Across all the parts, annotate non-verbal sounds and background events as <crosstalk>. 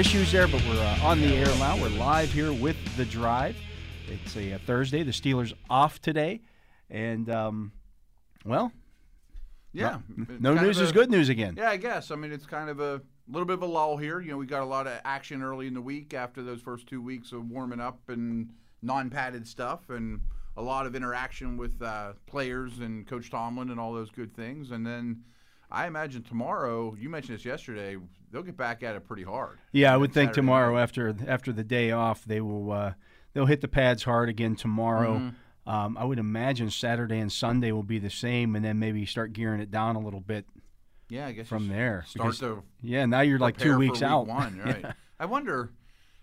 issues there, but we're uh, on the air now. We're live here with the drive. It's a, a Thursday. The Steelers off today, and um, well, Yeah. no, no news of is good news again. Yeah, I guess. I mean, it's kind of a little bit of a lull here. You know, we got a lot of action early in the week after those first two weeks of warming up and non-padded stuff, and a lot of interaction with uh, players and Coach Tomlin and all those good things. And then I imagine tomorrow. You mentioned this yesterday. They'll get back at it pretty hard. Yeah, I would think Saturday tomorrow night. after after the day off, they will uh, they'll hit the pads hard again tomorrow. Mm-hmm. Um, I would imagine Saturday and Sunday will be the same, and then maybe start gearing it down a little bit Yeah, I guess from there. Start because- to yeah, now you're like two weeks week out. One, <laughs> right? Yeah. I wonder.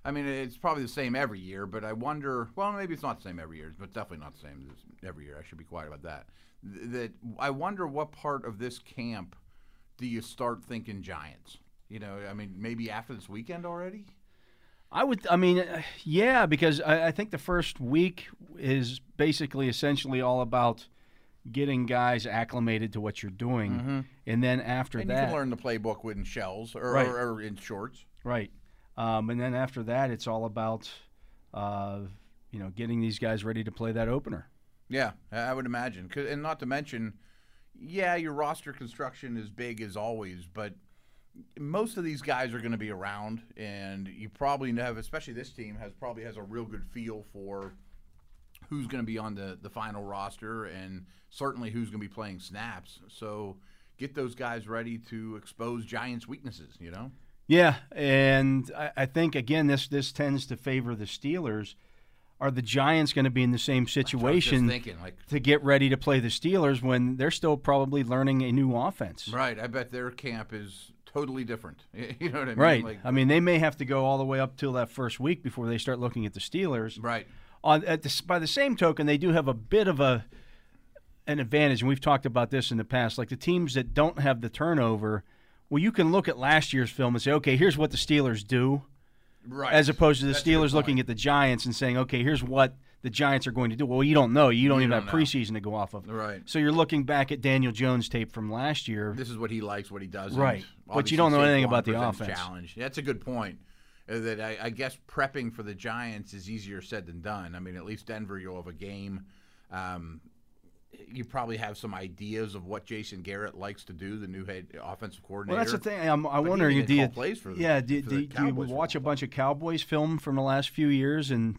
I mean, it's probably the same every year, but I wonder. Well, maybe it's not the same every year, but definitely not the same as every year. I should be quiet about that. Th- That I wonder what part of this camp do you start thinking Giants? You know, I mean, maybe after this weekend already. I would. I mean, uh, yeah, because I, I think the first week is basically essentially all about getting guys acclimated to what you're doing, and then after Mm-hmm. And you that, can learn the playbook with in shells or, Right. or, or in shorts. right, um, and then after that, it's all about, uh, you know, getting these guys ready to play that opener. Yeah, I would imagine. And not to mention, yeah, your roster construction is big as always, but most of these guys are going to be around, and you probably have, especially this team, has probably has a real good feel for who's going to be on the the final roster, and certainly who's going to be playing snaps. So get those guys ready to expose Giants' weaknesses. You know. Yeah, and I, I think again this this tends to favor the Steelers. Are the Giants going to be in the same I was just situation thinking like. to get ready to play the Steelers when they're still probably learning a new offense? Right, I bet their camp is totally different. <laughs> You know what I mean? Right. Like, I mean, they may have to go all the way up till that first week before they start looking at the Steelers. right. On at the, by the same token, they do have a bit of a an advantage, and we've talked about this in the past. Like the teams that don't have the turnover, well, you can look at last year's film and say, okay, here's what the Steelers do, Right. as opposed to the That's Steelers looking at the Giants and saying, okay, here's what the Giants are going to do. Well, you don't know. You don't You even don't have know. preseason to go off of. Right. So you're looking back at Daniel Jones tape from last year. This is what he likes, what he doesn't. Right. But you don't know anything about the offense. Challenge. That's a good point. uh, That I, I guess prepping for the Giants is easier said than done. I mean, at least Denver, you'll have a game. Um, you probably have some ideas of what Jason Garrett likes to do, the new head offensive coordinator. Well, that's the thing. I'm, I But wonder, you do you, plays for the- yeah, do, for do, do you Cowboys for a watch a bunch of Cowboys film from the last few years and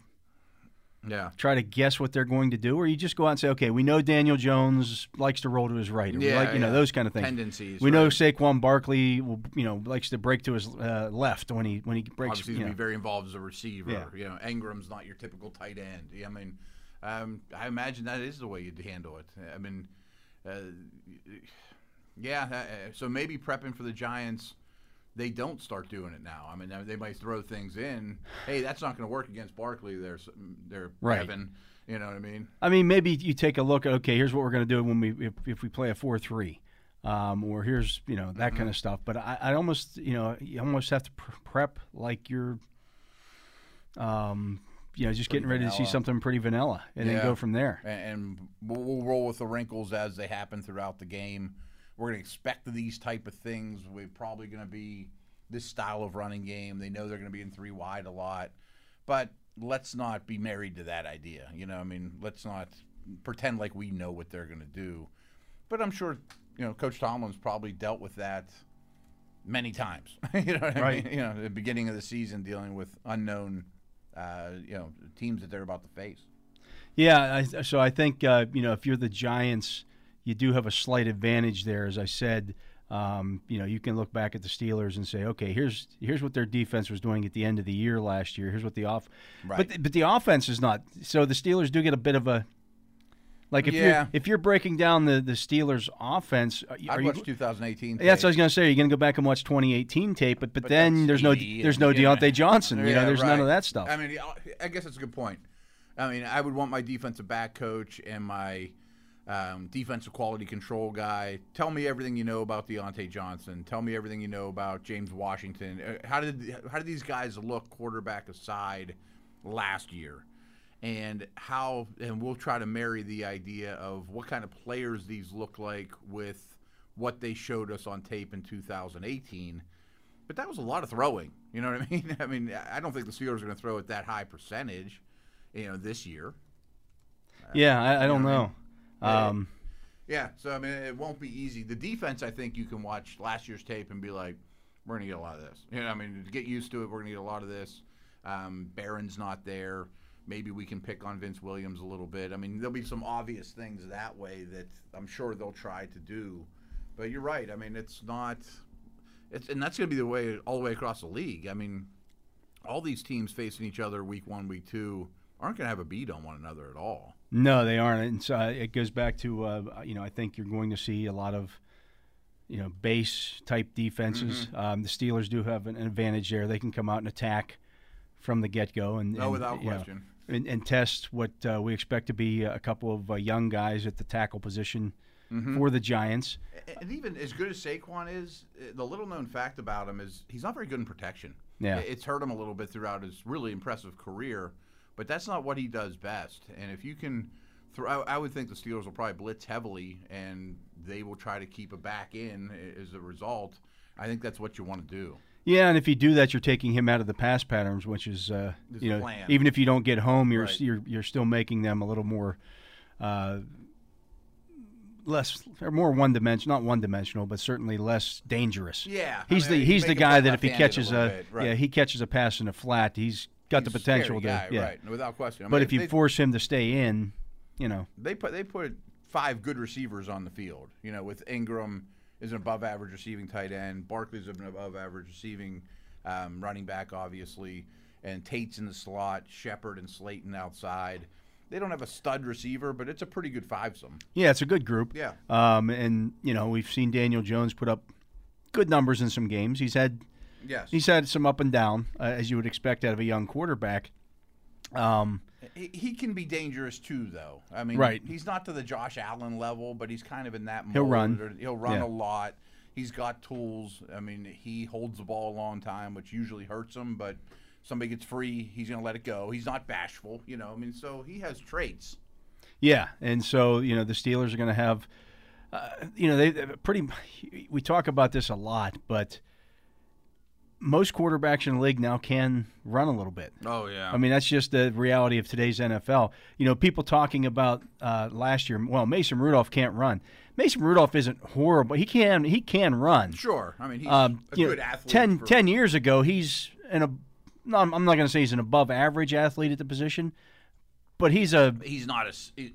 Yeah. try to guess what they're going to do, or you just go out and say, okay, we know Daniel Jones likes to roll to his right, or Yeah, like you know yeah. those kind of things. Tendencies. we know. Saquon Barkley, will, you know, likes to break to his uh, left when he when he breaks. Obviously, you he's know. be very involved as a receiver. Yeah. You know, Engram's not your typical tight end. Yeah, I mean, um, I imagine that is the way you'd handle it. I mean, uh, yeah. uh, So maybe prepping for the Giants, they don't start doing it now. I mean, they might throw things in. Hey, that's not going to work against Barkley. There's, there, Right. You know what I mean? I mean, maybe you take a look at okay, here's what we're going to do when we if, if we play a four three, um, or here's you know that Mm-hmm. kind of stuff. But I, I almost you know you almost have to pr- prep like you're, um, you know, just Pretty getting ready to see something pretty vanilla, and then go from there. and, we'll, we'll roll with the wrinkles as they happen throughout the game. We're going to expect these type of things. We're probably going to be this style of running game. They know they're going to be in three wide a lot, but let's not be married to that idea. You know, I mean, let's not pretend like we know what they're going to do. But I'm sure, you know, Coach Tomlin's probably dealt with that many times. <laughs> you know what I Right. mean? You know, the beginning of the season, dealing with unknown, uh, you know, teams that they're about to face. Yeah, I, so I think uh, you know if you're the Giants, you do have a slight advantage there. As I said, um, you know you can look back at the Steelers and say, okay, here's here's what their defense was doing at the end of the year last year. Here's what the off, Right. but th- but the offense is not. So the Steelers do get a bit of a like if Yeah. you're if you're breaking down the the Steelers offense, are, I'd you, watch 2018. yeah, that's what I was going to say. You're going to go back and watch 2018 tape, but but, But then there's no there's no know, Diontae Johnson. You know, Yeah, there's none of that stuff. I mean, I guess that's a good point. I mean, I would want my defensive back coach and my um, defensive quality control guy tell me everything you know about Diontae Johnson. Tell me everything you know about James Washington. Uh, How did how did these guys look quarterback aside last year? And how and we'll try to marry the idea of what kind of players these look like with what they showed us on tape in 2018 but that was a lot of throwing. You know what I mean? <laughs> I mean, I don't think the Steelers are going to throw at that high percentage, you know, this year. Yeah, I, I don't you know know. I mean? Um, Yeah, so I mean, it won't be easy. The defense, I think, you can watch last year's tape and be like, we're going to get a lot of this. You know, I mean, get used to it, we're going to get a lot of this. Um, Barron's not there. Maybe we can pick on Vince Williams a little bit. I mean, there'll be some obvious things that way that I'm sure they'll try to do. But you're right. I mean, it's not. It's and that's going to be the way all the way across the league. I mean, all these teams facing each other week one, week two aren't going to have a beat on one another at all. No, they aren't. And so uh, it goes back to uh, you know I think you're going to see a lot of you know base type defenses. Mm-hmm. Um, the Steelers do have an advantage there. They can come out and attack from the get go and, No, and, without you know, question. And, and test what uh, we expect to be a couple of uh, young guys at the tackle position Mm-hmm. for the Giants. And even as good as Saquon is, uh, the little known fact about him is he's not very good in protection. Yeah. It's hurt him a little bit throughout his really impressive career, but that's not what he does best. And if you can, throw, I, I would think the Steelers will probably blitz heavily and they will try to keep a back in as a result. I think that's what you want to do. Yeah, and if you do that, you're taking him out of the pass patterns, which is uh, you know plan. even if you don't get home, you're Right. you're you're still making them a little more. Uh, less or more one dimensional not one dimensional but certainly less dangerous Yeah, I he's mean, the he's the guy that if he left-handed a catches a, right. yeah he catches a pass in a flat he's got the He's a potential to guy, yeah right? Without question. I but mean, if you they- force him to stay in you know they put they put five good receivers on the field. You know, with Engram is an above average receiving tight end, Barkley's an above average receiving um, running back, obviously, and Tate's in the slot, Shepard and Slayton outside. They don't have a stud receiver, but it's a pretty good fivesome. yeah it's a good group Yeah. um, and you know we've seen Daniel Jones put up good numbers in some games he's had Yes. he's had some up and down uh, as you would expect out of a young quarterback um, He, he can be dangerous too, though. I mean, Right. he's not to the Josh Allen level, but he's kind of in that. He'll run. or He'll run Yeah. a lot. He's got tools. I mean, he holds the ball a long time, which usually hurts him. But somebody gets free, he's going to let it go. He's not bashful, you know. I mean, so he has traits. Yeah, and so you know the Steelers are going to have, uh, you know, they pretty. We talk about this a lot, but most quarterbacks in the league now can run a little bit. Oh yeah. I mean, that's just the reality of today's NFL. You know, people talking about uh, last year. Well, Mason Rudolph can't run. Mason Rudolph isn't horrible. He can he can run. sure. I mean, he's Um, a you know, good athlete. 10, for- 10 years ago, he's in a. No, I'm not going to say he's an above average athlete at the position, but he's a He's not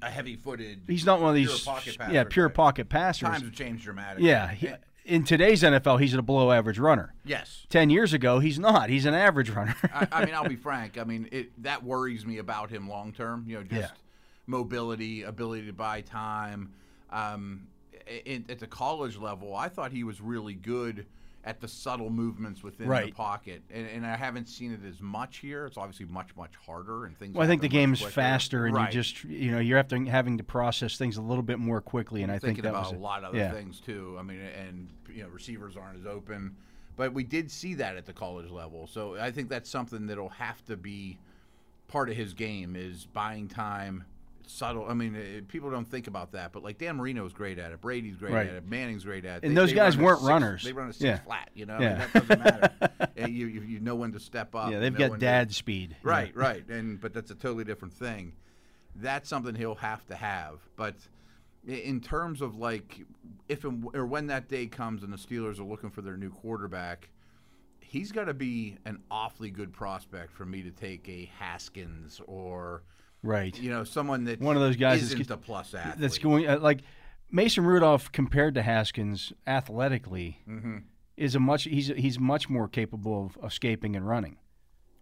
a heavy-footed. He's not one of these Pure pocket yeah, pure guy. pocket passers. Times have changed dramatically. yeah, he, in today's NFL, he's a below average runner. Yes. Ten years ago, he's not. He's an average runner. I, I mean, I'll be <laughs> frank. I mean, it that worries me about him long term. You know, just Yeah. mobility, ability to buy time. Um, in, at the college level, I thought he was really good at the subtle movements within the pocket, and, and I haven't seen it as much here. It's obviously much much harder, and things. well, I think the game's quicker. faster, and right. you just you know you're having having to process things a little bit more quickly, and I think thinking that about was a it. lot of other yeah. things too. I mean, and you know, receivers aren't as open, but we did see that at the college level. So I think that's something that'll have to be part of his game is buying time, subtle. I mean, uh, people don't think about that, but like Dan Marino's great at it, Brady's great Right. at it, Manning's great at it. And those guys run weren't six- runners. They run a six Yeah. flat, you know. Yeah. I mean, that doesn't matter. <laughs> you, you you know when to step up. Yeah, they've got when to- dad speed. Right, right, and but that's a totally different thing. That's something he'll have to have. But in terms of like if and, or when that day comes and the Steelers are looking for their new quarterback, he's got to be an awfully good prospect for me to take a Haskins or Right. you know someone that One of those guys that's isn't get- a plus athlete. That's going uh, like Mason Rudolph compared to Haskins athletically Mm-hmm. is a much he's he's much more capable of escaping and running.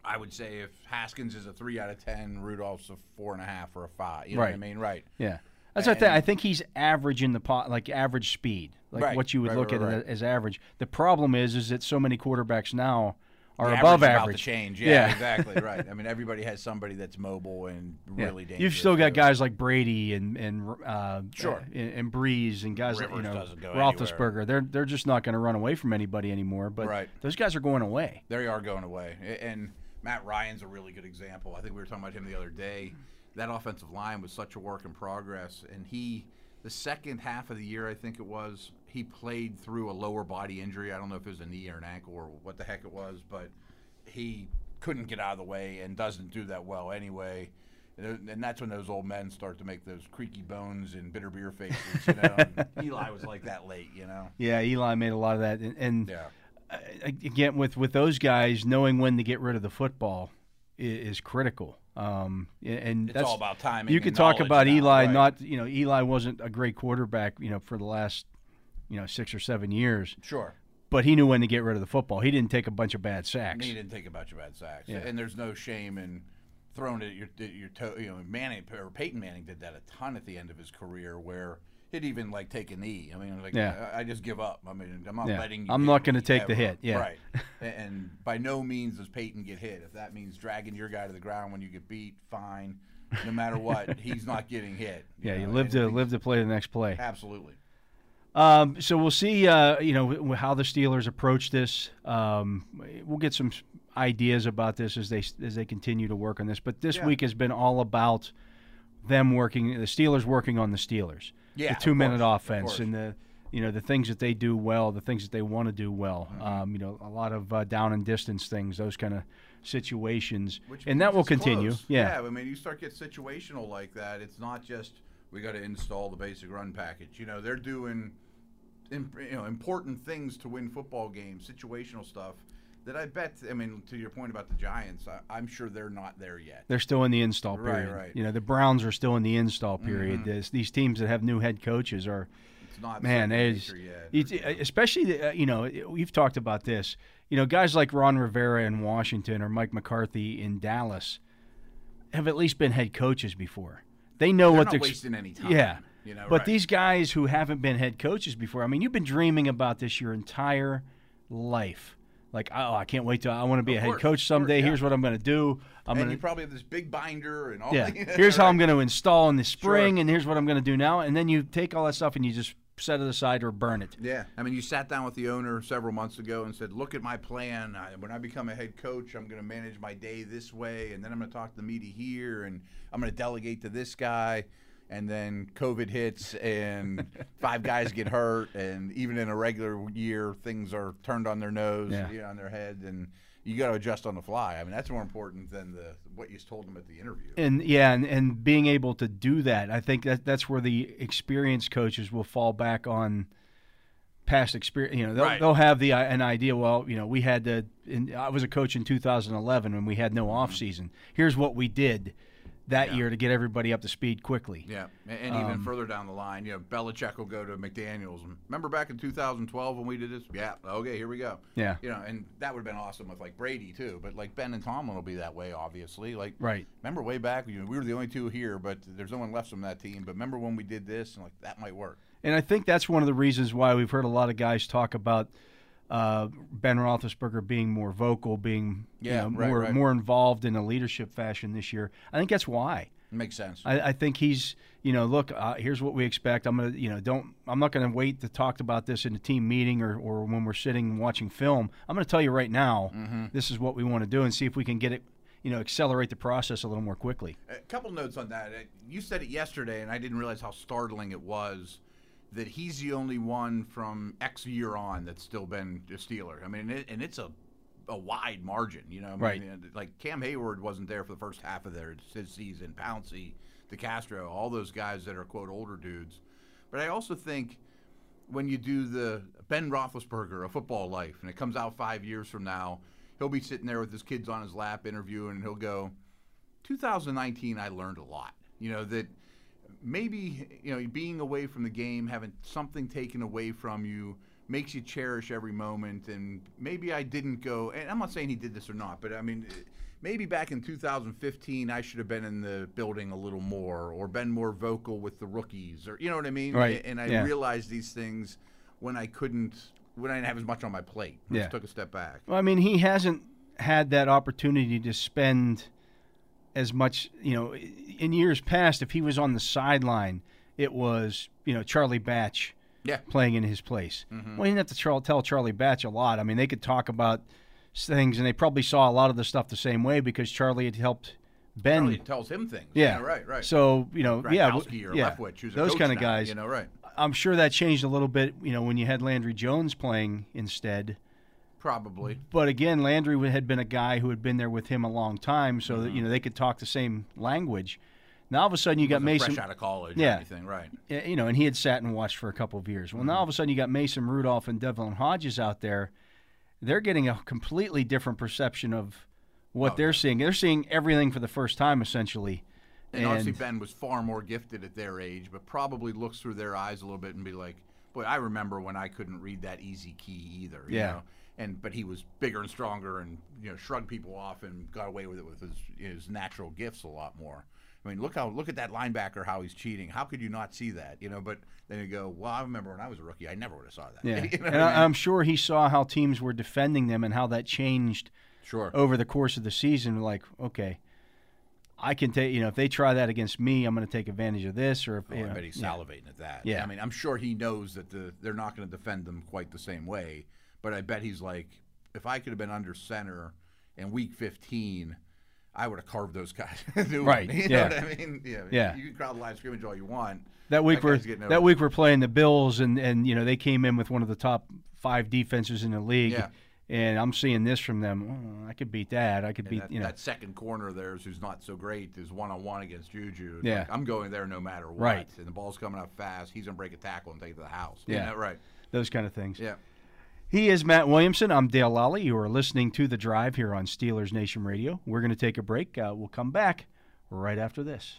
I would say if Haskins is a three out of ten, Rudolph's a four and a half or a five. You know what I mean? Right. Yeah, that's what I think. I think he's average in the pot, like average speed, like Right, what you would right, look right, at right. as average. The problem is, is that so many quarterbacks now are above average about to change. Yeah, Yeah. exactly <laughs> right. I mean, everybody has somebody that's mobile and Yeah. really dangerous. You've still got too. guys like Brady and and uh, Sure. uh, and, and Brees and guys like you know Roethlisberger. They're they're just not going to run away from anybody anymore. But Right. those guys are going away. They are going away. And Matt Ryan's a really good example. I think we were talking about him the other day. That offensive line was such a work in progress, and he the second half of the year, I think it was, he played through a lower body injury. I don't know if it was a knee or an ankle or what the heck it was, but he couldn't get out of the way and doesn't do that well anyway. And and that's when those old men start to make those creaky bones and bitter beer faces. You know? <laughs> Eli was like that late, you know. Yeah, Eli made a lot of that, and, and Yeah. uh, again with with those guys, knowing when to get rid of the football is, is critical. Um, and It's that's all about timing. you could talk about now, Eli. right. Not you know Eli wasn't a great quarterback, you know, for the last you know six or seven years, sure. but he knew when to get rid of the football. He didn't take a bunch of bad sacks. He didn't take a bunch of bad sacks, Yeah. and there's no shame in throwing it at your at your toe. You know, Manning or Peyton Manning did that a ton at the end of his career, where he'd even like take a knee. I mean, like Yeah. I, I just give up. I mean, I'm not Yeah. letting you. I'm not gonna me take the hit, yeah. right. <laughs> And, by no means does Peyton get hit. If that means dragging your guy to the ground when you get beat, fine. No matter what, <laughs> he's not getting hit. yeah, you live and to live to play the next play. Absolutely. Um, so we'll see, uh, you know, how the Steelers approach this. Um, we'll get some ideas about this as they as they continue to work on this. But this Yeah. week has been all about them working, the Steelers working on the Steelers, Yeah, the of two minute course, offense, course. and the you know the things that they do well, the things that they want to do well. Mm-hmm. Um, you know, a lot of uh, down and distance things, those kind of situations, Which and that will continue. close. Yeah. I mean, you start get situational like that. It's not just we got to install the basic run package. You know, they're doing, im- you know, important things to win football games, situational stuff. That I bet. I mean, to your point about the Giants, I, I'm sure they're not there yet. They're still in the install period. right. right. You know, the Browns are still in the install period. Mhm. This, these teams that have new head coaches are It's not man, it's, yet. it's especially the, uh, you know we've talked about this. You know, guys like Ron Rivera in Washington or Mike McCarthy in Dallas have at least been head coaches before. They know what They're what ex- wasting any time. Yeah. You know, But right. these guys who haven't been head coaches before, I mean, you've been dreaming about this your entire life. Like, oh, I can't wait to. I want to be Of a head course, coach someday. yeah. Here's what I'm going to do. I'm and going you probably have this big binder and all. Yeah. that. <laughs> Here's how I'm going to install in the spring, and here's what I'm going to do now. And then you take all that stuff and you just set it aside or burn it. Yeah, I mean, you sat down with the owner several months ago and said, "Look at my plan. I, when I become a head coach, I'm going to manage my day this way, and then I'm going to talk to the media here, and I'm going to delegate to this guy." And then COVID hits, and <laughs> five guys get hurt, and even in a regular year, things are turned on their nose, Yeah. you know, on their head, and you got to adjust on the fly. I mean, that's more important than the what you told them at the interview. And yeah, and, and being able to do that, I think that that's where the experienced coaches will fall back on past experience. You know, they'll, Right. they'll have the uh, an idea. Well, you know, we had to. I was a coach in 2011 when we had no off season. Here's what we did that. Yeah. year to get everybody up to speed quickly. Yeah, and, and even Um, further down the line, you know, Belichick will go to McDaniels. Remember back in 2012 when we did this? Yeah, okay, here we go. Yeah. You know, and that would have been awesome with like Brady too. But like Ben and Tomlin will be that way, obviously. Like, Right. remember way back, you know, we were the only two here, but there's no one left from that team. But remember when we did this, and like that might work. And I think that's one of the reasons why we've heard a lot of guys talk about uh, Ben Roethlisberger being more vocal, being you Yeah, know, right, more right. more involved in a leadership fashion this year. I think that's why. Makes sense. I, I think he's, you know, look, uh, here's what we expect. I'm gonna, you know, don't, I'm not gonna wait to talk about this in a team meeting or, or when we're sitting and watching film. I'm gonna tell you right now, Mm-hmm. this is what we want to do, and see if we can get it, you know, accelerate the process a little more quickly. A couple notes on that. Uh, You said it yesterday, and I didn't realize how startling it was that he's the only one from X year on that's still been a Steeler. I mean, it, and it's a a wide margin, you know. I mean, Right. Like Cam Heyward wasn't there for the first half of their his season. Pouncey, DeCastro, all those guys that are quote older dudes. But I also think when you do the Ben Roethlisberger, a football life, and it comes out five years from now, he'll be sitting there with his kids on his lap interviewing, and he'll go, 2019, I learned a lot. You know that maybe you know being away from the game, having something taken away from you, makes you cherish every moment. And maybe I didn't go. And I'm not saying he did this or not, but I mean, maybe back in 2015, I should have been in the building a little more, or been more vocal with the rookies, or you know what I mean. Right, And I yeah. realized these things when I couldn't, when I didn't have as much on my plate. I Yeah. just took a step back. Well, I mean, he hasn't had that opportunity to spend as much, you know, in years past. If he was on the sideline, it was, you know, Charlie Batch Yeah. playing in his place. Mm-hmm. Well, he didn't have to tell, tell Charlie Batch a lot. I mean, they could talk about things, and they probably saw a lot of the stuff the same way because Charlie had helped Ben Charlie tells him things. Yeah, right, right. So you know, yeah, or yeah, Leftwich, who's a those kind of now, guys. You know, right? I'm sure that changed a little bit. You know, when you had Landry Jones playing instead. Probably. But again, Landry had been a guy who had been there with him a long time, so that you know they could talk the same language. Now all of a sudden you got Mm-hmm. Mason, fresh out of college Yeah. anything, right? you know, and he had sat and watched for a couple of years. Well, now all of a sudden you got Mason Rudolph and Devlin Hodges out there. They're getting a completely different perception of what Oh, they're seeing. They're seeing everything for the first time, essentially. And, obviously Ben was far more gifted at their age, but probably looks through their eyes a little bit and be like, "Boy, I remember when I couldn't read that easy key either." You Yeah. Know? And but he was bigger and stronger, and you know, shrugged people off and got away with it with his his natural gifts a lot more. I mean, look how look at that linebacker how he's cheating. How could you not see that? You know, but then you go, "Well, I remember when I was a rookie, I never would have saw that." Yeah, <laughs> You know and I mean? I'm sure he saw how teams were defending them and how that changed sure. over the course of the season. Like, okay, I can take. You know, if they try that against me, I'm going to take advantage of this. Or if, Oh, you know, bet he's yeah. salivating at that. Yeah. I mean, I'm sure he knows that the they're not going to defend them quite the same way. But I bet he's like, if I could have been under center in week 15, I would have carved those guys. <laughs> Right. <laughs> You yeah. know what I mean? Yeah. Yeah. You can crowd the line of scrimmage all you want. That week That we're that week we're playing the Bills, and and you know they came in with one of the top five defenses in the league. Yeah. And I'm seeing this from them. Oh, I could beat that. I could And beat. that, you know. that second corner of theirs, who's not so great, is one on one against Juju. It's Yeah. like, I'm going there no matter what. Right. And the ball's coming up fast. He's going to break a tackle and take it to the house. Yeah. You know, right. those kind of things. Yeah. He is Matt Williamson. I'm Dale Lolley. You are listening to The Drive here on Steelers Nation Radio. We're going to take a break. Uh, we'll come back right after this.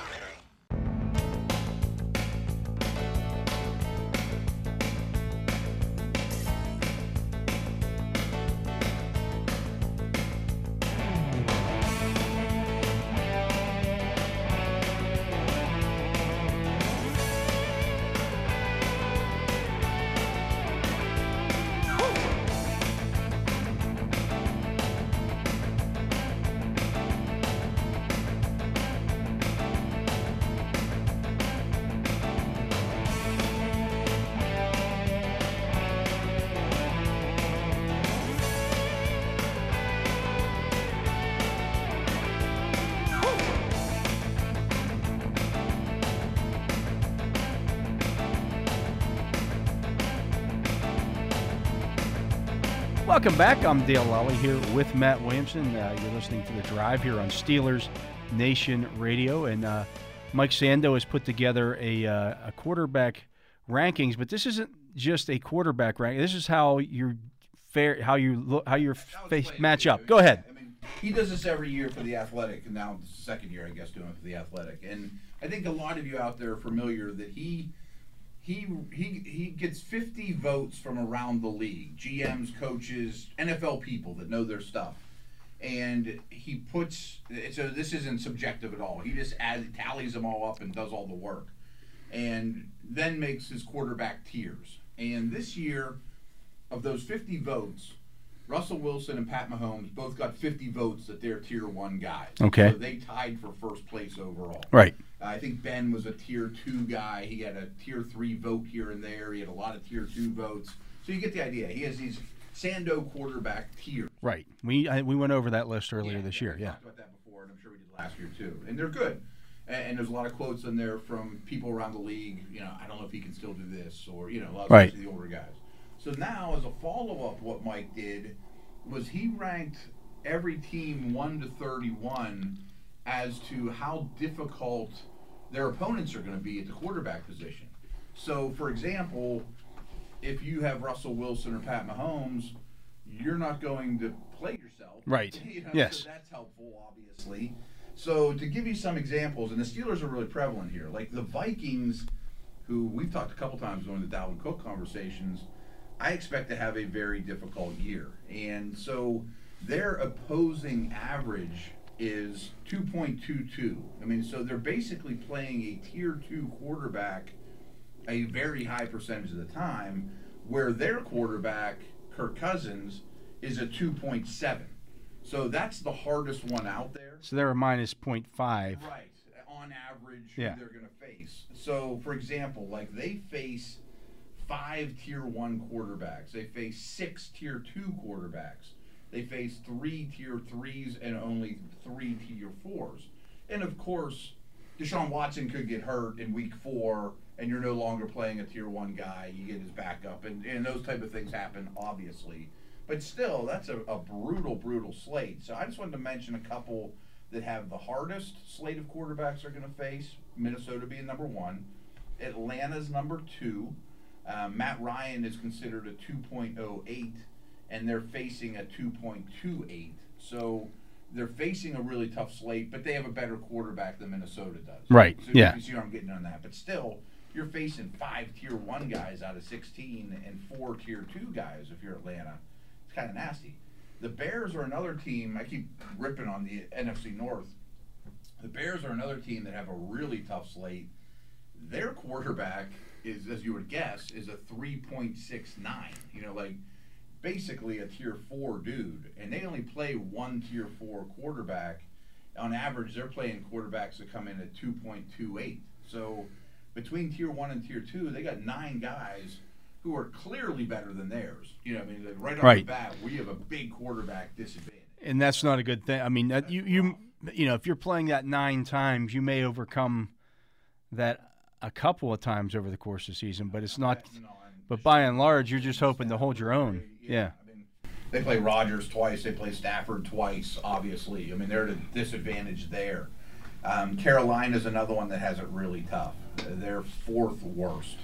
Welcome back. I'm Dale Lolley here with Matt Williamson. Uh, you're listening to The Drive here on Steelers Nation Radio. And uh, Mike Sando has put together a, uh, a quarterback rankings, but this isn't just a quarterback rank. This is how you fair, how you look, how your face match up. Go ahead. I mean, he does this every year for the Athletic, and now the second year, I guess, doing it for the Athletic. And I think a lot of you out there are familiar that he he he he gets 50 votes from around the league, GMs, coaches, NFL people that know their stuff. And he puts so this isn't subjective at all. He just adds, tallies them all up and does all the work, and then makes his quarterback tiers. And this year, of those 50 votes, Russell Wilson and Pat Mahomes both got 50 votes that they're tier one guys. Okay. So they tied for first place overall. Right. I think Ben was a tier two guy. He had a tier three vote here and there. He had a lot of tier two votes. So you get the idea. He has these Sando quarterback tiers. Right. We I, we went over that list earlier Yeah, this year. Yeah. talked about that before, and I'm sure we did last year too. And they're good. And, and there's a lot of quotes in there from people around the league. You know, I don't know if he can still do this, or you know, a lot of Right. the older guys. So now, as a follow up, what Mike did was he ranked every team one to thirty-one as to how difficult their opponents are going to be at the quarterback position. So, for example, if you have Russell Wilson or Pat Mahomes, you're not going to play yourself. Right. <laughs> You know, Yes. So that's helpful, obviously. So to give you some examples, and the Steelers are really prevalent here. Like the Vikings, who we've talked a couple times during the Dalvin Cook conversations, I expect to have a very difficult year. And so their opposing average is 2.22. I mean, so they're basically playing a tier two quarterback a very high percentage of the time, where their quarterback, Kirk Cousins, is a 2.7. So that's the hardest one out there. So they're a minus 0.5. Right. On average, who Yeah. they're going to face. So, for example, like they face five tier one quarterbacks, they face six tier two quarterbacks, they face three tier threes and only three tier fours. And of course, Deshaun Watson could get hurt in week four, and you're no longer playing a tier one guy. You get his backup, and, and those type of things happen, obviously. But still, that's a, a brutal, brutal slate. So I just wanted to mention a couple that have the hardest slate of quarterbacks they're going to face. Minnesota being number one, Atlanta's number two. Um, Matt Ryan is considered a 2.08, and they're facing a 2.28. So they're facing a really tough slate, but they have a better quarterback than Minnesota does. Right, So yeah. You see where I'm getting on that. But still, you're facing five tier one guys out of 16 and four tier two guys if you're Atlanta. It's kind of nasty. The Bears are another team. I keep ripping on the NFC North. The Bears are another team that have a really tough slate. Their quarterback is, as you would guess, is a 3.69. You know, like basically a tier four dude, and they only play one tier four quarterback. On average, they're playing quarterbacks that come in at 2.28. So between tier one and tier two, they got nine guys who are clearly better than theirs. You know, I mean, like right off the bat, we have a big quarterback disadvantage. and that's not a good thing. I mean, that you you you know, if you're playing that nine times, you may overcome that a couple of times over the course of the season, but it's not. But by and large, you're just hoping to hold your own. Yeah. I mean, they play Rodgers twice. They play Stafford twice. Obviously, I mean they're at a disadvantage there. Um, is another one that has it really tough. They're fourth worst.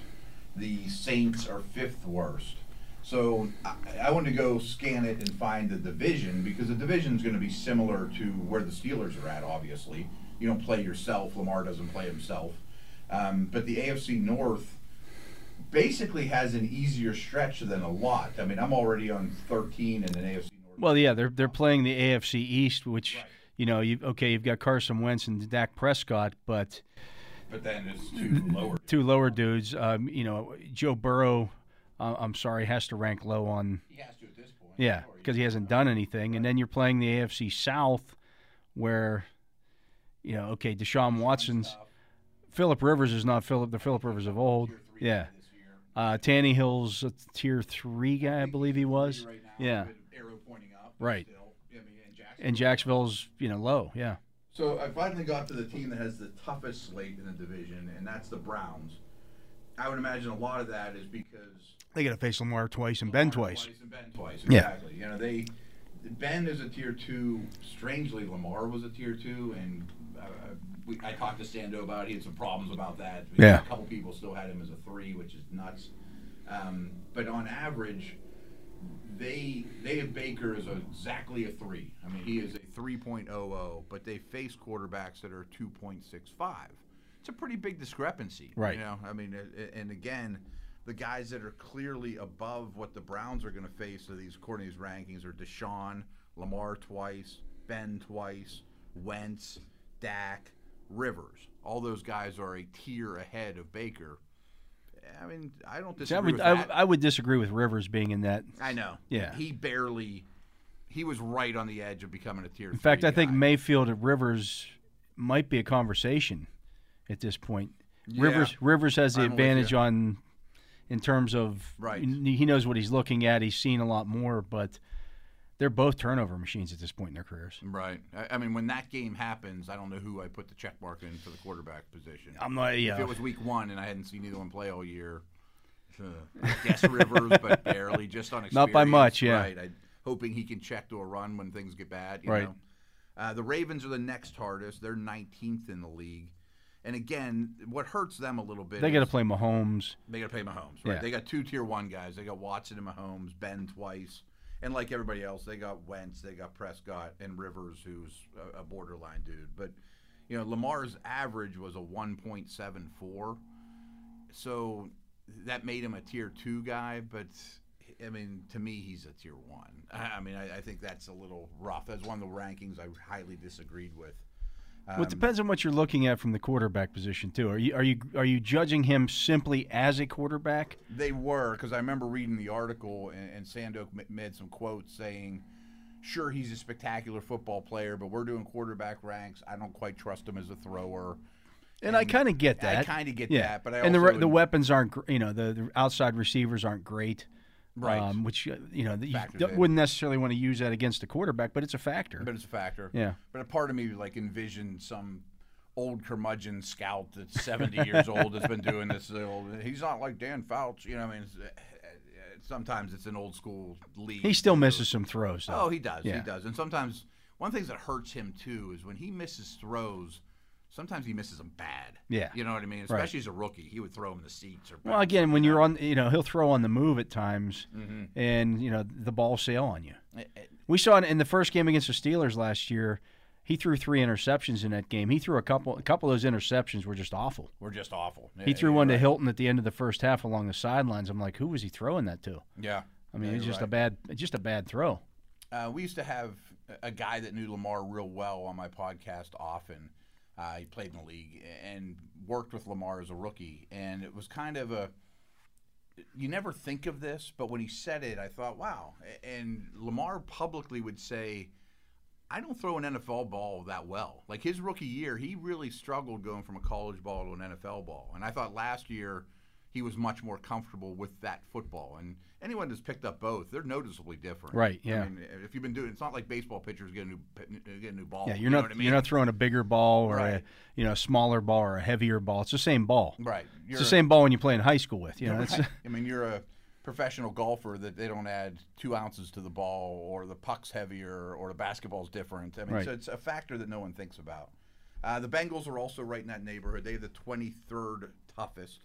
The Saints are fifth worst. So I, I want to go scan it and find the division because the division is going to be similar to where the Steelers are at. Obviously, you don't play yourself. Lamar doesn't play himself. Um, but the AFC North basically has an easier stretch than a lot. I mean, I'm already on 13 in an AFC North. Well, yeah, they're they're playing the AFC East, which Right. you know, you okay, you've got Carson Wentz and Dak Prescott, but but then it's two <laughs> lower. two lower dudes. Um, you know, Joe Burrow. Uh, I'm sorry, has to rank low on He has to at this point. yeah because he hasn't done anything, and then you're playing the AFC South, where you know, okay, Deshaun Watson's Philip Rivers is not Philip the Philip Rivers of old. Yeah, this year. uh, Tannehill's a tier three guy, I believe he was. Right now, Yeah, with Arrow pointing up. but Right. I mean, and Jacksonville. and Jacksonville's you know low. Yeah. So I finally got to the team that has the toughest slate in the division, and that's the Browns. I would imagine a lot of that is because They got to face Lamar twice and Ben Lamar twice. and Ben twice. Yeah. Exactly. You know, they Ben is a tier two. Strangely, Lamar was a tier two, and uh, we, I talked to Sando about. it. He had some problems about that. Yeah. A couple people still had him as a three, which is nuts. Um, but on average, they they have Baker as a, exactly a three. I mean, he is a 3.00, but they face quarterbacks that are 2.65. It's a pretty big discrepancy, Right. You know, I mean, and again, the guys that are clearly above what the Browns are going to face are these according to these rankings are Deshaun, Lamar twice, Ben twice, Wentz, Dak, Rivers. All those guys are a tier ahead of Baker. I mean, I don't disagree I would with I, that. I would disagree with Rivers being in that. I know. Yeah. He barely. He was right on the edge of becoming a tier. In fact, I think. Mayfield and Rivers might be a conversation at this point. Yeah. Rivers Rivers has the I'm advantage on in terms of Right. He knows what he's looking at. He's seen a lot more, but they're both turnover machines at this point in their careers. Right. I, I mean, when that game happens, I don't know who I put the check mark in for the quarterback position. I'm not. If it was week one and I hadn't seen either one play all year, uh, I guess Rivers, but <laughs> barely, just on experience. Not by much, yeah. Right. I, hoping he can check to a run when things get bad. You Right. Uh, the Ravens are the next hardest. They're 19th in the league. And again, what hurts them a little bit they got to play Mahomes. they got to play Mahomes, right? Yeah. They got two tier one guys. They got Watson and Mahomes, Ben twice, and like everybody else, they got Wentz, they got Prescott, and Rivers, who's a, a borderline dude. But you know, Lamar's average was a one point seven four. so that made him a tier two guy, but I mean, to me, he's a tier one. I, I mean, I, I think that's a little rough. That's one of the rankings I highly disagreed with. Well, it depends on what you're looking at from the quarterback position too. Are you are you are you judging him simply as a quarterback? They were because I remember reading the article and, and Sandoke made some quotes saying, "Sure, he's a spectacular football player, but we're doing quarterback ranks. I don't quite trust him as a thrower." And, I kind of get that. I kinda get yeah. that, but I and the the weapons aren't you know the, the outside receivers aren't great. Right. Um, which uh, you know you wouldn't necessarily want to use that against a quarterback, but it's a factor. But it's a factor. Yeah. But a part of me like envisioned some old curmudgeon scout that's 70 years old that's been doing this. He's not like Dan Fouts, You know, I mean, it's, uh, sometimes it's an old school league. he still misses some throws. Though. Oh, he does. Yeah. He does. And sometimes one of the things that hurts him too is when he misses throws. Sometimes he misses them bad. Yeah. You know what I mean? Especially as a rookie, he would throw him in the seats or. Well, again, when you you're on, you know, he'll throw on the move at times, Mm-hmm. and you know the ball sail on you. Eh, eh, We saw it in the first game against the Steelers last year. He threw three interceptions in that game. He threw a couple. A couple of those interceptions were just awful. we're just awful. He threw one to. Hilton at the end of the first half along the sidelines. I'm like, who was he throwing that to? Yeah. I mean, Yeah, it's just a bad, just a bad throw. Uh, we used to have a guy that knew Lamar real well on my podcast often. Uh, he played in the league and worked with Lamar as a rookie, and it was kind of a. You never think of this, but when he said it, I thought, "Wow!" And Lamar publicly would say, "I don't throw an NFL ball that well." Like his rookie year, he really struggled going from a college ball to an NFL ball, and I thought last year he was much more comfortable with that football. And anyone that's picked up both, they're noticeably different. Right, I yeah. mean, if you've been doing, it's not like baseball pitchers get a new get a new ball. Yeah, you're you know not, what I mean? you're not throwing a bigger ball or a, you know, a smaller ball or a heavier ball. It's the same ball. right. It's You're the same ball when you play in high school with. You know, right. <laughs> I mean, you're a professional golfer that they don't add two ounces to the ball, or the puck's heavier, or the basketball's different. I mean, Right. so it's a factor that no one thinks about. Uh, the Bengals are also right in that neighborhood. They have the 23rd toughest.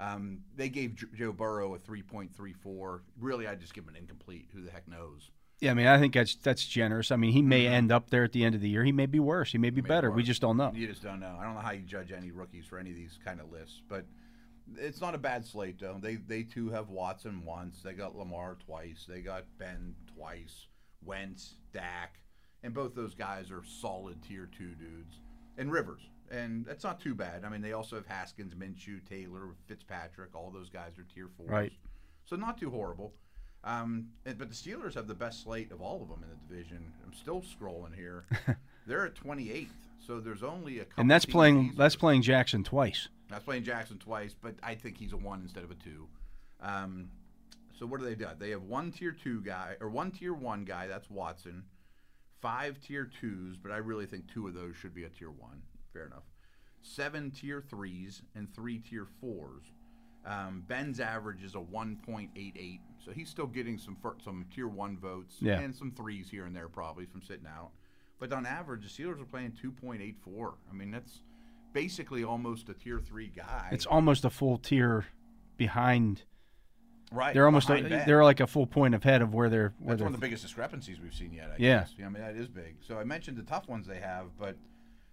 Um, they gave J- Joe Burrow a 3.34. Really, I just give him an incomplete. Who the heck knows? yeah, I mean, I think that's that's generous. I mean, he may end up there at the end of the year. He may be worse. He may be Maybe better. We just don't know. You just don't know. I don't know how you judge any rookies for any of these kind of lists, but it's not a bad slate though. They they too have Watson once. They got Lamar twice. They got Ben twice. Wentz, Dak, and both those guys are solid tier two dudes. And Rivers, and that's not too bad. I mean, they also have Haskins, Minshew, Taylor, Fitzpatrick. All those guys are tier fours. Right. So not too horrible. Um, and, but the Steelers have the best slate of all of them in the division. I'm still scrolling here. <laughs> They're at 28th, so there's only a couple. And that's playing that's playing Jackson twice. That's playing Jackson twice, but I think he's a one instead of a two. Um, so what do they do? They have one tier two guy or one tier one guy. That's Watson. Five tier twos, but I really think two of those should be a tier one. Fair enough. Seven tier threes and three tier fours. Um, Ben's average is a 1.88, so he's still getting some some tier one votes Yeah. and some threes here and there probably from sitting out. But on average, the Steelers are playing 2.84. I mean, that's basically almost a tier three guy. It's almost a full tier behind. right. They're almost a, they're like a full point ahead of where they're where That's they're. one of the biggest discrepancies we've seen yet. I Yeah. guess. I mean that is big. So I mentioned the tough ones they have, but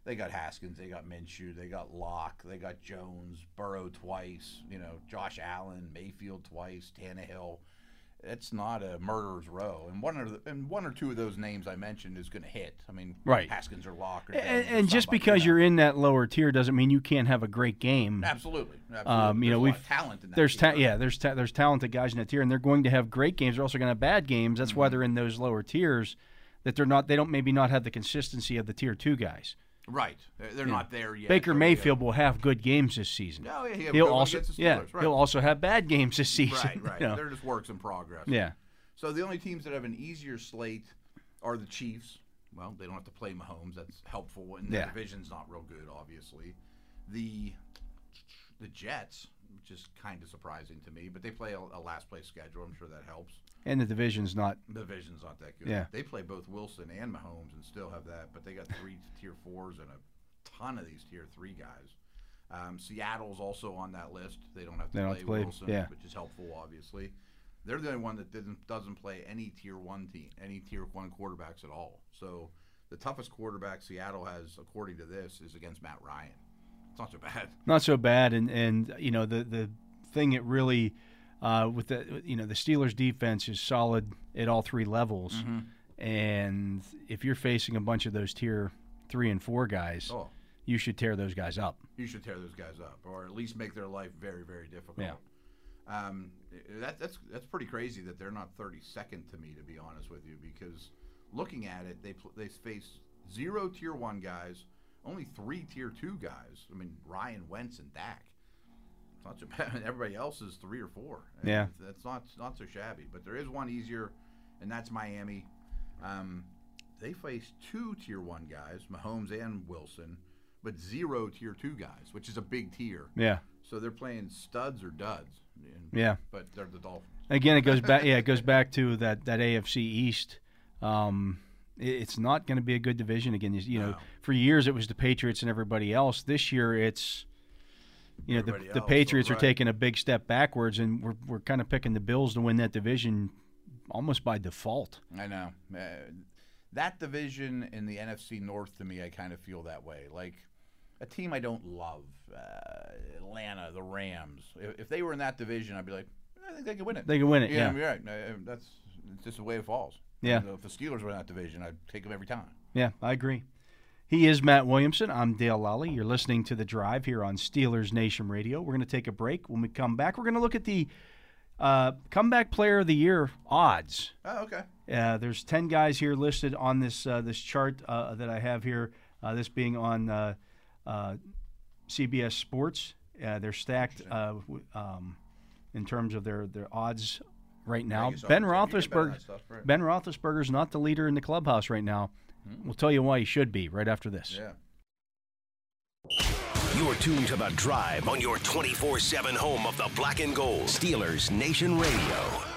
they got Haskins, they got Minshew, they got Lock, they got Jones, Burrow twice, you know, Josh Allen, Mayfield twice, Tannehill. It's not a murderer's row, and one or the, and one or two of those names I mentioned is going to hit. I mean, Right. Haskins or Lock, or and, and just because you're in that lower tier doesn't mean you can't have a great game. absolutely, absolutely. Um, you There's know, we've talent in that. there's ta- yeah, there's ta- there's talented guys in that tier, and they're going to have great games. They're also going to have bad games. That's Mm-hmm. why they're in those lower tiers. That they're not. They don't maybe not have the consistency of the tier two guys. Right. They're, they're not there yet. Baker yeah. Mayfield will have good games this season. Oh, yeah, he he'll also the yeah right. he'll also have bad games this season. Right, <laughs> right. you know. They're just works in progress. Yeah. So the only teams that have an easier slate are the Chiefs. Well, they don't have to play Mahomes. That's helpful. And the Yeah. division's not real good, obviously. The the Jets, which is kind of surprising to me, but they play a, a last place schedule. I'm sure that helps. And the division's not. The division's not that good. Yeah. They play both Wilson and Mahomes and still have that, but they got three tier fours and a ton of these tier three guys. Um, Seattle's also on that list. They don't have to They don't play have to play- Wilson, yeah. which is helpful, obviously. They're the only one that doesn't doesn't play any tier one team, any tier one quarterbacks at all. So the toughest quarterback Seattle has, according to this, is against Matt Ryan. It's not so bad. <laughs> not so bad. And and you know the the thing it really uh, with the you know the Steelers defense is solid at all three levels. Mm-hmm. And if you're facing a bunch of those tier three and four guys, Oh, you should tear those guys up. you should tear those guys up, or at least make their life very, very difficult. Yeah. Um, that, that's that's pretty crazy that they're not 32nd to me, to be honest with you, because looking at it, they they face zero tier one guys, only three tier two guys. I mean Ryan Wentz and Dak. It's not so <laughs> bad. Everybody else is three or four. Yeah. that's not not so shabby. But there is one easier, and that's Miami. Um, they face two tier one guys, Mahomes and Wilson, but zero tier two guys, which is a big tier. Yeah. So they're playing studs or duds. And- Yeah. But they're the Dolphins. Again, it goes back. <laughs> Yeah, it goes back to that that AFC East. Um, it's not going to be a good division again. You, you know, No. for years it was the Patriots and everybody else. This year it's, you know, the, Everybody the else, Patriots are taking a big step backwards, and we're we're kind of picking the Bills to win that division almost by default. I know. Uh, that division in the NFC North, to me, I kind of feel that way. Like a team I don't love, uh, Atlanta, the Rams. If, if they were in that division, I'd be like, I think they could win it. They can win it. yeah, Yeah. you're right. Uh, That's it's just the way it falls. Yeah. If the Steelers were in that division, I'd take them every time. Yeah, I agree. He is Matt Williamson. I'm Dale Lolley. You're listening to The Drive here on Steelers Nation Radio. We're going to take a break. When we come back, we're going to look at the uh, comeback player of the year odds. Oh, okay. Uh, there's 10 guys here listed on this uh, this chart uh, that I have here. Uh, this being on uh, uh, CBS Sports. Uh, they're stacked uh, w- um, in terms of their, their odds right now. you saw Ben it. You can bet on Roethlisberger. that stuff, right. Ben Roethlisberger's not the leader in the clubhouse right now. Hmm. We'll tell you why he should be right after this. Yeah. You're tuned to The Drive on your 24 7 home of the black and gold. Steelers Nation Radio.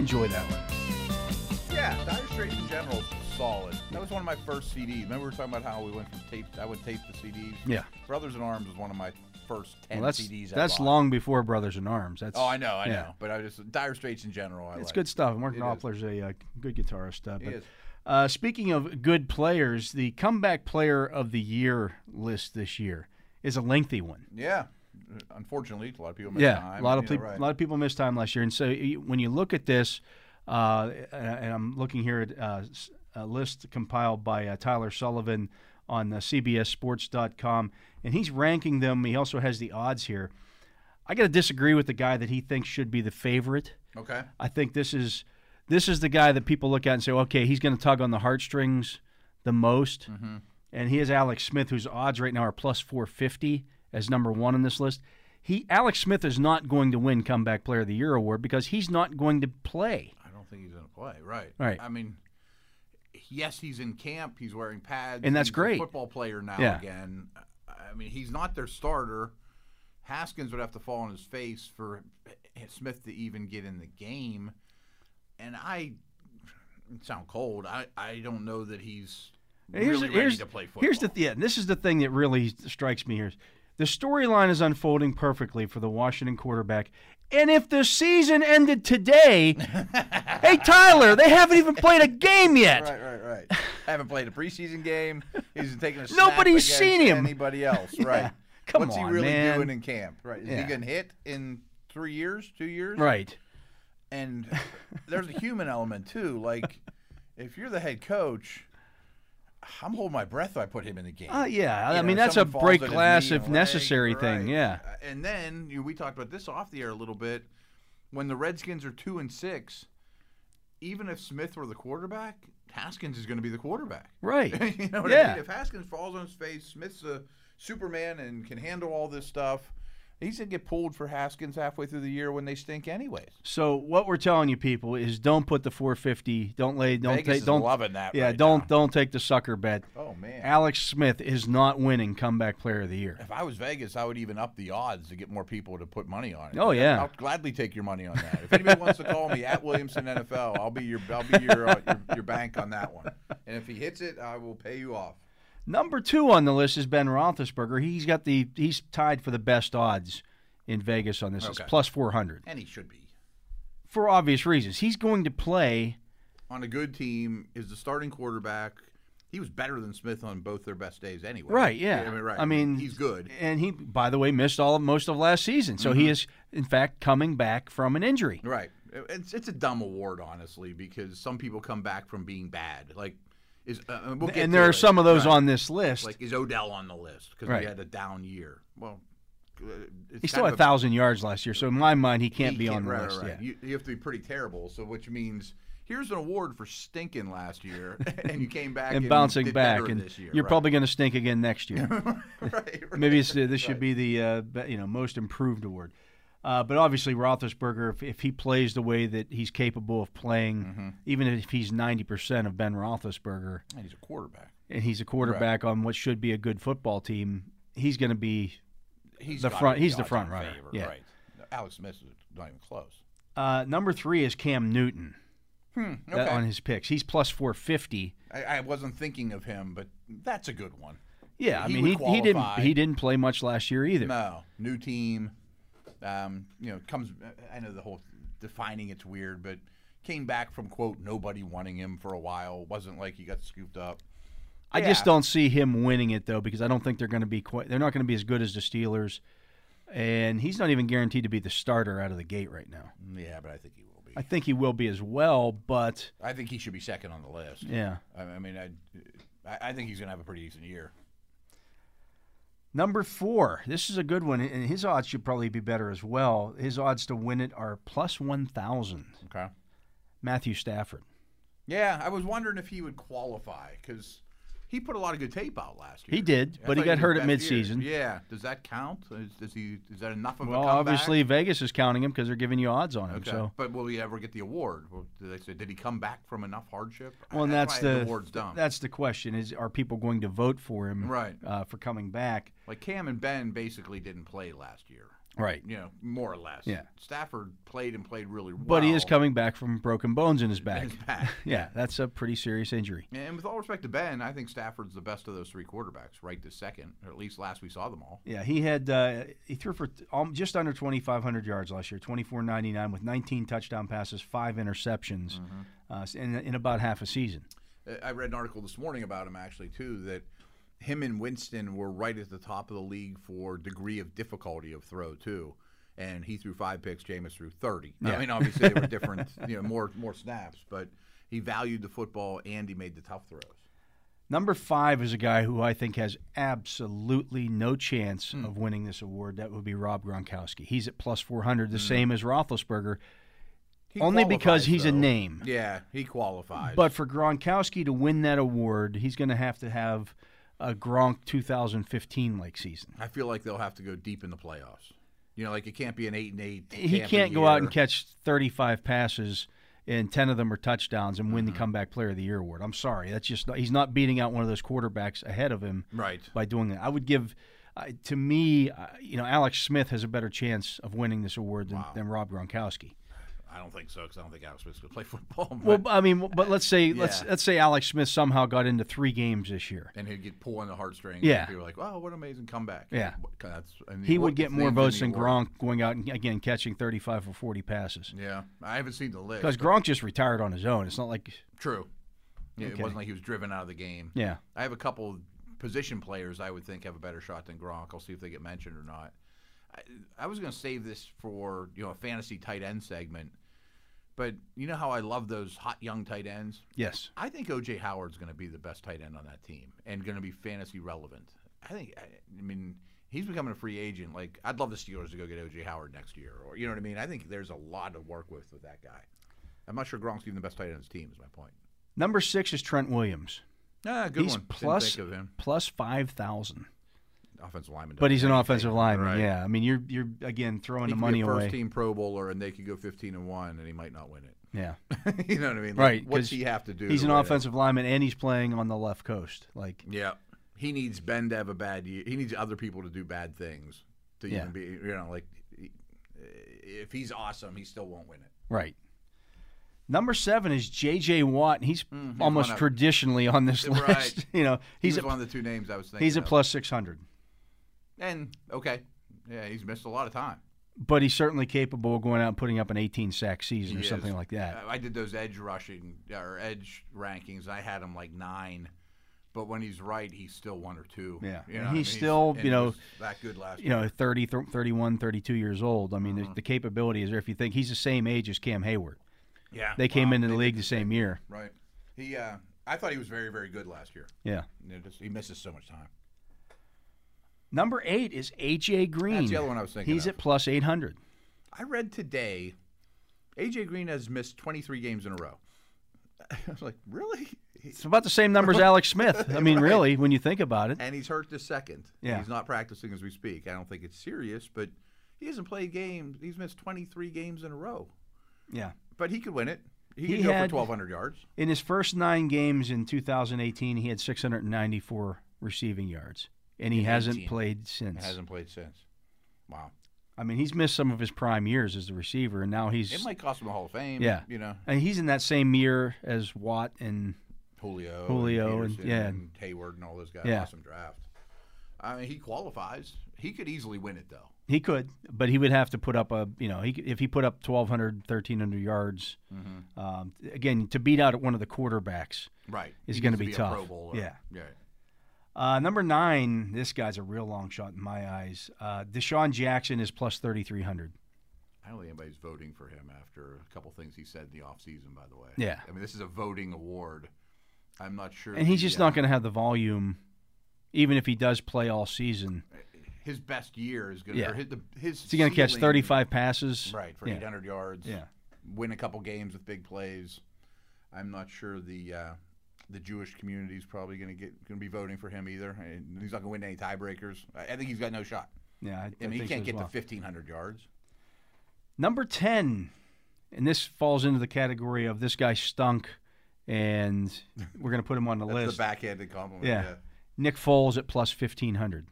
Enjoy that one. Yeah, Dire Straits in general solid. That was one of my first CDs. Remember we were talking about how we went from tape. I would tape the CDs. Yeah. Brothers in Arms was one of my first ten Well, that's CDs. I that's bought. long before Brothers in Arms. That's Oh, I know, I yeah. know. But I just Dire Straits in general. I It's like. good stuff. Is. Knopfler's a uh, good guitarist. Uh, He but, is. uh, speaking of good players, the comeback player of the year list this year is a lengthy one. Yeah. Unfortunately, a lot of people miss yeah, time. a lot of people, right. a lot of people missed time last year, and so you- when you look at this, uh, and I'm looking here at uh, a list compiled by uh, Tyler Sullivan on uh, CBSSports.com, and he's ranking them. He also has the odds here. I got to disagree with the guy that he thinks should be the favorite. Okay. I think this is this is the guy that people look at and say, okay, he's going to tug on the heartstrings the most. Mm-hmm. And he has Alex Smith, whose odds right now are plus 450 as number one on this list. He Alex Smith is not going to win Comeback Player of the Year award because he's not going to play. I don't think he's going to play. Right. Right. I mean, yes, he's in camp. He's wearing pads. And that's he's great. A football player now Yeah. again. I mean, he's not their starter. Haskins would have to fall on his face for Smith to even get in the game. And I sound cold. I, I don't know that he's really ready to play football. Here's the th- yeah, this is the thing that really strikes me here. The storyline is unfolding perfectly for the Washington quarterback. And if the season ended today, <laughs> hey Tyler, they haven't even played a game yet. Right, right, right. haven't played a preseason game. He's taking a snap Nobody's seen him. Anybody else? <laughs> Right. Come What's on, he really man. doing in camp? Right. Is Yeah. he getting hit in three years, two years? Right. And there's a human element too. Like, <laughs> if you're the head coach, I'm holding my breath. If I put him in the game. Uh, yeah, You I know, mean that's a break glass if leg, necessary thing. right. Yeah. And then you know, we talked about this off the air a little bit. When the Redskins are two and six, even if Smith were the quarterback, Haskins is going to be the quarterback. <laughs> Right. you know what I mean? If Haskins falls on his face, Smith's a Superman and can handle all this stuff. He's gonna get pulled for Haskins halfway through the year when they stink, anyways. So what we're telling you people is don't put the 450. Don't lay. Don't Vegas take. Don't loving that Yeah. right don't now. don't take the sucker bet. Oh man! Alex Smith is not winning comeback player of the year. if I was Vegas, I would even up the odds to get more people to put money on it. Oh, yeah. I'll gladly take your money on that. If anybody wants to call me <laughs> at Williamson NFL, I'll be your I'll be your, uh, your your bank on that one. And if he hits it, I will pay you off. Number two on the list is Ben Roethlisberger. He's got the he's tied for the best odds in Vegas on this. It's plus 400 And he should be. for obvious reasons. He's going to play. on a good team is the starting quarterback. He was better than Smith on both their best days anyway. Right, yeah. I mean, right. I mean, he's good. And he, by the way, missed all of most of last season. So Mm-hmm. he is, in fact, coming back from an injury. Right. It's it's a dumb award, honestly, because some people come back from being bad. Like is uh, and, we'll and there are it. some of those Right. on this list. Like is Odell on the list because Right. we had a down year? Well, uh, it's he still had a- thousand yards last year. So in my mind, he can't he be on the right, list. Right. You, you have to be pretty terrible. So which means here's an award for stinking last year, <laughs> and you came back and bouncing did back, and year. you're right. probably going to stink again next <laughs> year. right, right. Maybe it's, uh, this should be the uh, you know most improved award. Uh, but obviously, Roethlisberger, if, if he plays the way that he's capable of playing, Mm-hmm. even if he's ninety percent of Ben Roethlisberger, And he's a quarterback. and he's a quarterback on what should be a good football team, he's going to be. He's The front- he's the front runner, favorite, yeah. Right. Alex Smith is not even close. Uh, number three is Cam Newton Hmm. uh, Okay. on his picks. He's plus four fifty. I, I wasn't thinking of him, but that's a good one. Yeah, I He mean he, he didn't he didn't play much last year either. No, new team. Um, you know, comes. I know the whole defining it's weird, but came back from quote nobody wanting him for a while. Wasn't like he got scooped up. I just don't see him winning it though because I don't think they're going to be quite. They're not going to be as good as the Steelers, and he's not even guaranteed to be the starter out of the gate right now. Yeah, but I think he will be. I think he will be as well, but I think he should be second on the list. yeah. I, I mean, I, I, think he's gonna have a pretty decent year. Number four, this is a good one, and his odds should probably be better as well. His odds to win it are plus one thousand. Okay. Matthew Stafford. Yeah, I was wondering if he would qualify because he put a lot of good tape out last year. He did, I but he got was hurt at best year. midseason. Yeah, does that count? Is, does he? Is that enough of Well, a comeback? obviously Vegas is counting him because they're giving you odds on him. Okay, So, but will he ever get the award? Did they say did he come back from enough hardship? well, that's why the award's dumb. that's the question: is are people going to vote for him Right. uh, for coming back? like Cam and Ben basically didn't play last year. Right. You know, more or less. Yeah. Stafford played and played really well. But he is coming back from broken bones in his back. his back. <laughs> yeah, that's a pretty serious injury. And with all respect to Ben, I think Stafford's the best of those three quarterbacks, right this second, or at least last we saw them all. Yeah, he had uh, he threw for um, just under 2,500 yards last year, 24.99 with 19 touchdown passes, five interceptions, Mm-hmm. uh, in, in about half a season. Uh, I read an article this morning about him actually too that him and Winston were right at the top of the league for degree of difficulty of throw too. And he threw five picks. Jameis threw thirty. Yeah. I mean, obviously they were <laughs> different, you know, more more snaps, but he valued the football and he made the tough throws. Number five is a guy who I think has absolutely no chance Hmm. of winning this award. That would be Rob Gronkowski. He's at plus 400, Hmm. the same as Roethlisberger, He only because he's a name. Yeah, he qualifies. But for Gronkowski to win that award, he's going to have to have a Gronk 2015 like season. I feel like they'll have to go deep in the playoffs. You know, like it can't be an eight and eight. he can't go out and catch 35 passes and 10 of them are touchdowns and Mm-hmm. win the comeback player of the year award. I'm sorry. That's just not, he's not beating out one of those quarterbacks ahead of him Right. by doing that. I would give uh, to me, uh, you know, Alex Smith has a better chance of winning this award than, than Rob Gronkowski. I don't think so because I don't think Alex Smith's going to play <laughs> football. Well, I mean, but let's say let's let's say Alex Smith somehow got into 3 games this year. and he'd get pulled on the heartstrings. Yeah. and people are like, "Oh, what an amazing comeback!" Yeah. that's, He would get more votes than. Gronk going out and again catching 35 or 40 passes. Yeah, I haven't seen the list. Because but- Gronk just retired on his own. It's not like true. Yeah, It wasn't like he was driven out of the game. yeah. I have a couple position players I would think have a better shot than Gronk. I'll see if they get mentioned or not. I, I was going to save this for you know a fantasy tight end segment, but you know how I love those hot young tight ends. Yes. I think OJ Howard's going to be the best tight end on that team and going to be fantasy relevant. I think. I, I mean, he's becoming a free agent. Like, I'd love the Steelers to go get OJ Howard next year, or you know what I mean. I think there's a lot to work with with that guy. I'm not sure Gronk's even the best tight end on his team. Is my point. Number six is Trent Williams. Ah, good he's one. Plus think of him. plus five thousand, Offensive lineman. but he's an offensive lineman. right. Yeah, I mean you're you're again throwing He the could money be a first away. team Pro Bowler, and they could go 15 and one, and he might not win it. <laughs> Yeah, you know what I mean? Like, right. What's he have to do? He's an offensive lineman, and he's playing on the left coast. Like Yeah, he needs Ben to have a bad year. He needs other people to do bad things to Yeah. even be. You know, like if he's awesome, he still won't win it. right. Number seven is J.J. Watt. and He's mm, he's almost traditionally on this Right. list. <laughs> you know, He's he's a, one of the two names I was thinking. he's a plus six hundred. And okay, yeah, he's missed a lot of time. but he's certainly capable of going out and putting up an 18 sack season or He something is. like that. I did those edge rushing or edge rankings. I had him like nine, but when he's right, he's still one or two. Yeah. you And know I he's still, and you he know, was that good last year. You know, 30, 31, 32 years old. I mean, Uh-huh. the, the capability is there. If you think he's the same age as Cam Heyward. Yeah, they came wow, into the they league did the same year. Right. He, uh, I thought he was very, very good last year. Yeah. You know, just, he misses so much time. Number eight is AJ Green. That's the other one I was thinking He's of. at plus 800. I read today, AJ Green has missed 23 games in a row. <laughs> I was like, really? It's about the same number as Alex Smith. <laughs> I mean, Right. really, when you think about it. and he's hurt this second. Yeah. He's not practicing as we speak. I don't think it's serious, but he hasn't played games. He's missed 23 games in a row. Yeah. But he could win it. He, He could go had- for 1,200 yards. In his first nine games in 2018, he had 694 receiving yards, and he hasn't 18. played since. Hasn't played since. Wow. I mean, he's missed some of his prime years as a receiver, and now he's It might cost him a Hall of Fame. Yeah. You know, and he's in that same year as Watt and Julio, Julio and- and, yeah. and Heyward and all those guys. Yeah. Awesome draft. I mean, he qualifies. He could easily win it though. He could, but he would have to put up a, you know, he, if he put up 1,200, 1,300 yards, Mm-hmm. um, again, to beat out one of the quarterbacks. Right. Is gonna needs be a tough. Bowler. Yeah. Yeah. Uh, number nine, this guy's a real long shot in my eyes. Uh, DeSean Jackson is plus 3,300. I don't think anybody's voting for him after a couple things he said in the offseason, by the way. Yeah. I mean, this is a voting award. I'm not sure. And he's just uh, not going to have the volume, even if he does play all season. His best year is going to. Yeah. His, the- his Is he going to catch 35 passes? Right, for Yeah. 800 yards. Yeah. Win a couple games with big plays. I'm not sure the uh, the Jewish community is probably going to get going to be voting for him either. And he's not going to win any tiebreakers. I, I think he's got no shot. Yeah, I, I I mean, he can't as get well. to 1,500 yards. Number 10, and this falls into the category of this guy stunk, and <laughs> we're going to put him on the That's list. the backhanded compliment. yeah. Yeah. Nick Foles at plus 1,500.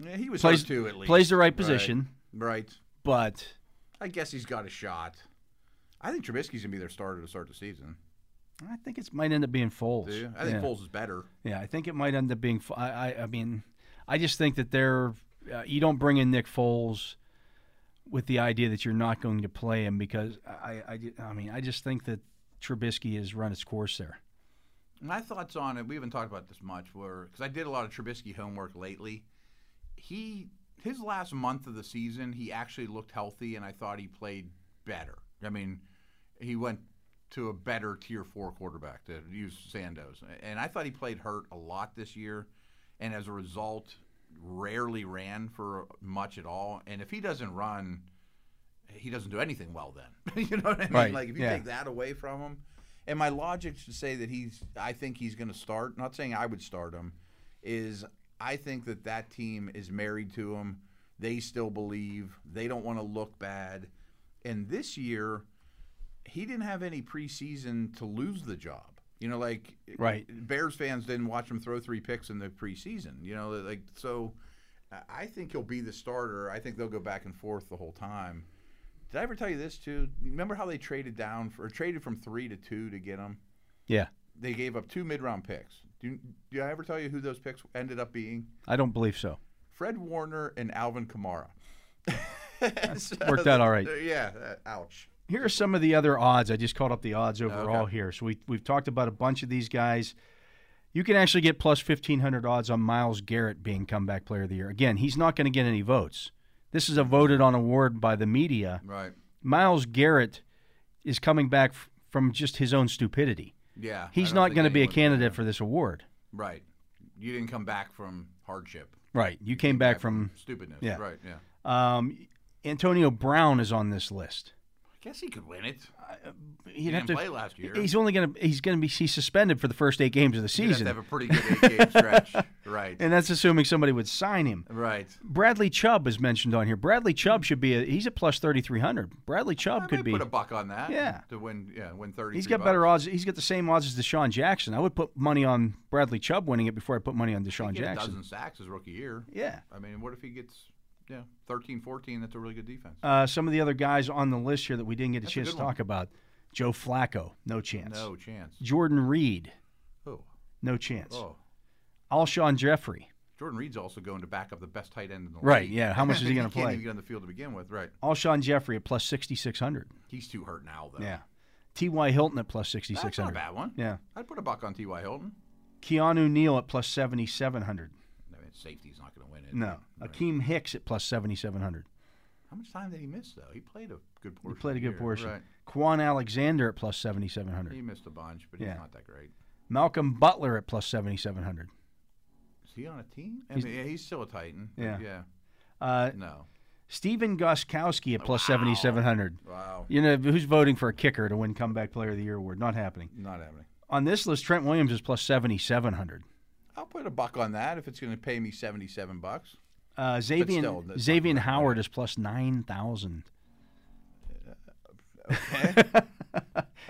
Yeah, he was Plays- at least. plays the right position. Right. But I guess he's got a shot. I think Trubisky's gonna be their starter to start the season. I think it might end up being Foles. Do you? I think yeah. Foles is better. Yeah, I think it might end up being. I, I, I mean, I just think that they're. Uh, you don't bring in Nick Foles with the idea that you're not going to play him because I, I, I mean, I just think that Trubisky has run its course there. My thoughts on it. We haven't talked about this much, were because I did a lot of Trubisky homework lately. He his last month of the season, he actually looked healthy, and I thought he played better. I mean, he went to a better tier four quarterback to use Sandoz, and I thought he played hurt a lot this year, and as a result, rarely ran for much at all. And if he doesn't run, he doesn't do anything well then. <laughs> you know what I mean? Right, Like if you yeah. take that away from him, and my logic to say that he's, I think he's going to start. Not saying I would start him, is I think that that team is married to him. They still believe they don't want to look bad, and this year he didn't have any preseason to lose the job. You know, like Right. Bears fans didn't watch him throw three picks in the preseason. You know, like so. I- think he'll be the starter. I think they'll go back and forth the whole time. Did I ever tell you this too? Remember how they traded down for or traded from three to two to get him? Yeah, They gave up two mid-round picks. Do did I ever tell you who those picks ended up being? I don't believe so. Fred Warner and Alvin Kamara. So, <laughs> worked out all right. Yeah. uh, ouch. Here are some of the other odds. I just called up the odds overall Okay. here. So we we've talked about a bunch of these guys. You can actually get plus fifteen hundred odds on Myles Garrett being comeback player of the year. Again, he's not going to get any votes. This is a voted on award by the media. Right. Myles Garrett is coming back f- from just his own stupidity. Yeah. He's don't going to be a candidate for this award. Right. You didn't come back from hardship. Right. You came back from. stupidness. yeah. Right. Yeah. Um, Antonio Brown is on this list. Guess he could win it. Uh, he'd He didn't to play last year. He's only gonna he's gonna be he's suspended for the first eight games of the have season, to have a pretty good eight game stretch. <laughs> Right. and that's assuming somebody would sign him. right. Bradley Chubb is mentioned on here. Bradley Chubb should be a he's a plus thirty three hundred. Bradley Chubb I could be. put a buck on that. Yeah. To win, yeah, win thirty. He's got better odds. He's got the same odds as DeSean Jackson. I would put money on Bradley Chubb winning it before I put money on DeSean He get a Jackson. dozen sacks his rookie year. Yeah. I mean, what if he gets, yeah, 13, 14, that's a really good defense. Uh, some of the other guys on the list here that we didn't get a that's chance a to talk one. about Joe Flacco, no chance. No chance. Jordan Reed. Who? No chance. Oh. Alshon Jeffery. Jordan Reed's also going to back up the best tight end in the right, league. Right, yeah. How much is he <laughs> going to play? Can't even get on the field to begin with, right. Alshon Jeffery at plus 6,600. He's too hurt now, though. Yeah. T.Y. Hilton at plus 6,600. That's not a bad one. Yeah. I'd put a buck on T.Y. Hilton. Keanu Neal at plus 7,700 safety's not going to win it. No. Right. Akiem Hicks at plus seventy seven hundred. How much time did he miss, though? He played a good portion. He played a good portion. Right. Kwon Alexander at 7,700. He missed a bunch, but Yeah. he's not that great. Malcolm Butler at plus seventy seven hundred. Is he on a team? I He's- mean, yeah, he's still a Titan. Yeah. Yeah. Uh, No. Stephen Gostkowski at plus seven hundred. Wow. You know who's voting for a kicker to win Comeback Player of the Year award? Not happening. Not happening. On this list, Trent Williams is plus seventy seven hundred. I'll put a buck on that if it's going to pay me seventy-seven bucks. Uh, Xavier still, Xavier. Howard is plus nine thousand. Uh,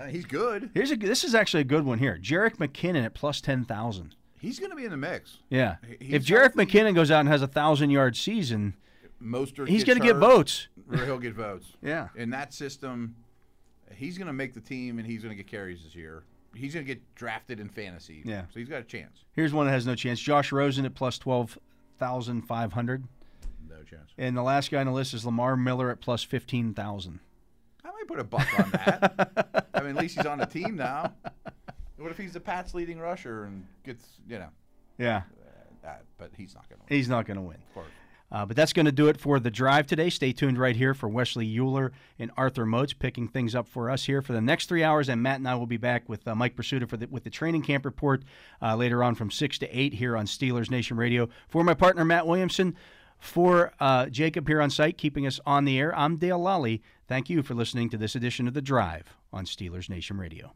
<laughs> he's good. Here's a this is actually a good one here. Jerick McKinnon at plus ten thousand. He's going to be in the mix. Yeah. He- if he's Jerick. McKinnon goes out and has a thousand yard season, Mostert. he's going to get votes. He'll get votes. <laughs> Yeah. In that system, he's going to make the team and he's going to get carries this year. He's going to get drafted in fantasy. Yeah. So he's got a chance. Here's one that has no chance. Josh Rosen at plus twelve thousand five hundred. No chance. And the last guy on the list is Lamar Miller at plus fifteen thousand. I might put a buck on that. I mean, at least he's on the team now. What if he's the Pats' leading rusher and gets, you know, Yeah. uh, but he's not going to win. He's not going to win. Of course. Uh, but that's going to do it for the drive today. Stay tuned right here for Wesley Euler and Arthur Moats picking things up for us here for the next three hours. And Matt and I will be back with uh, Mike Prisuta for the, with the training camp report uh, later on from 6 to 8 here on Steelers Nation Radio. For my partner, Matt Williamson, for uh, Jacob here on site, keeping us on the air, I'm Dale Lolley. Thank you for listening to this edition of The Drive on Steelers Nation Radio.